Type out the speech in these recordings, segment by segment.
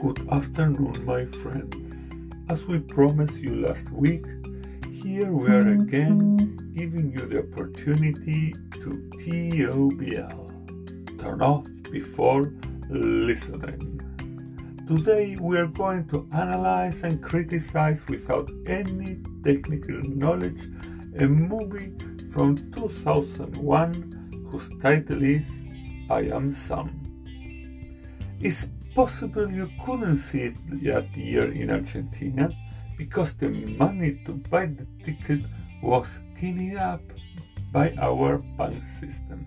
Good afternoon, my friends. As we promised you last week, here we are mm-hmm. again giving you the opportunity to TOBL. Turn off before listening. Today we are going to analyze and criticize without any technical knowledge a movie from 2001 whose title is I Am Sam. It's possible you couldn't see it that year in Argentina because the money to buy the ticket was cleaned up by our bank system.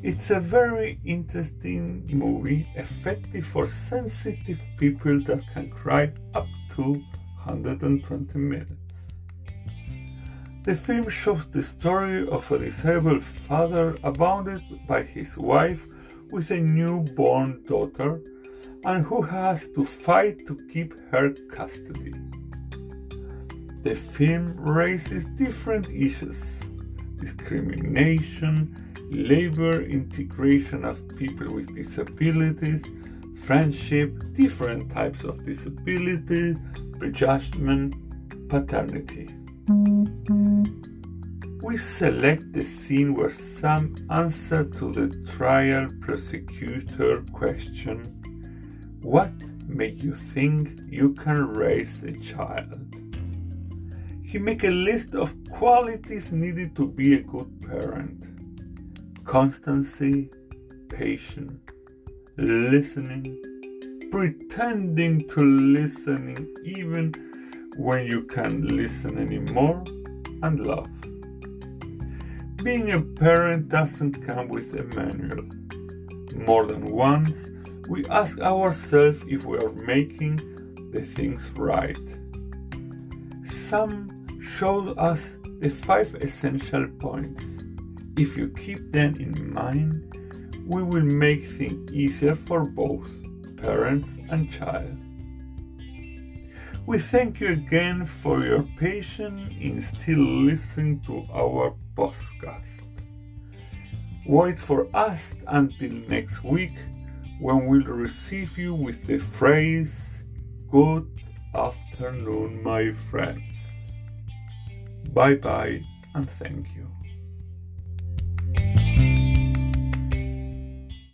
It's a very interesting movie, effective for sensitive people that can cry up to 120 minutes. The film shows the story of a disabled father abandoned by his wife with a newborn daughter and who has to fight to keep her custody. The film raises different issues discrimination, labor, integration of people with disabilities, friendship, different types of disability, prejudgment, paternity. We select the scene where Sam answers to the trial prosecutor question What make you think you can raise a child? He make a list of qualities needed to be a good parent. Constancy, patience, listening, pretending to listening even when you can't listen anymore, and love. Being a parent doesn't come with a manual. More than once, we ask ourselves if we are making the things right. Sam showed us the five essential points. If you keep them in mind, we will make things easier for both parents and child. We thank you again for your patience in still listening to our podcast. Wait for us until next week when we'll receive you with the phrase, Good afternoon, my friends. Bye bye and thank you.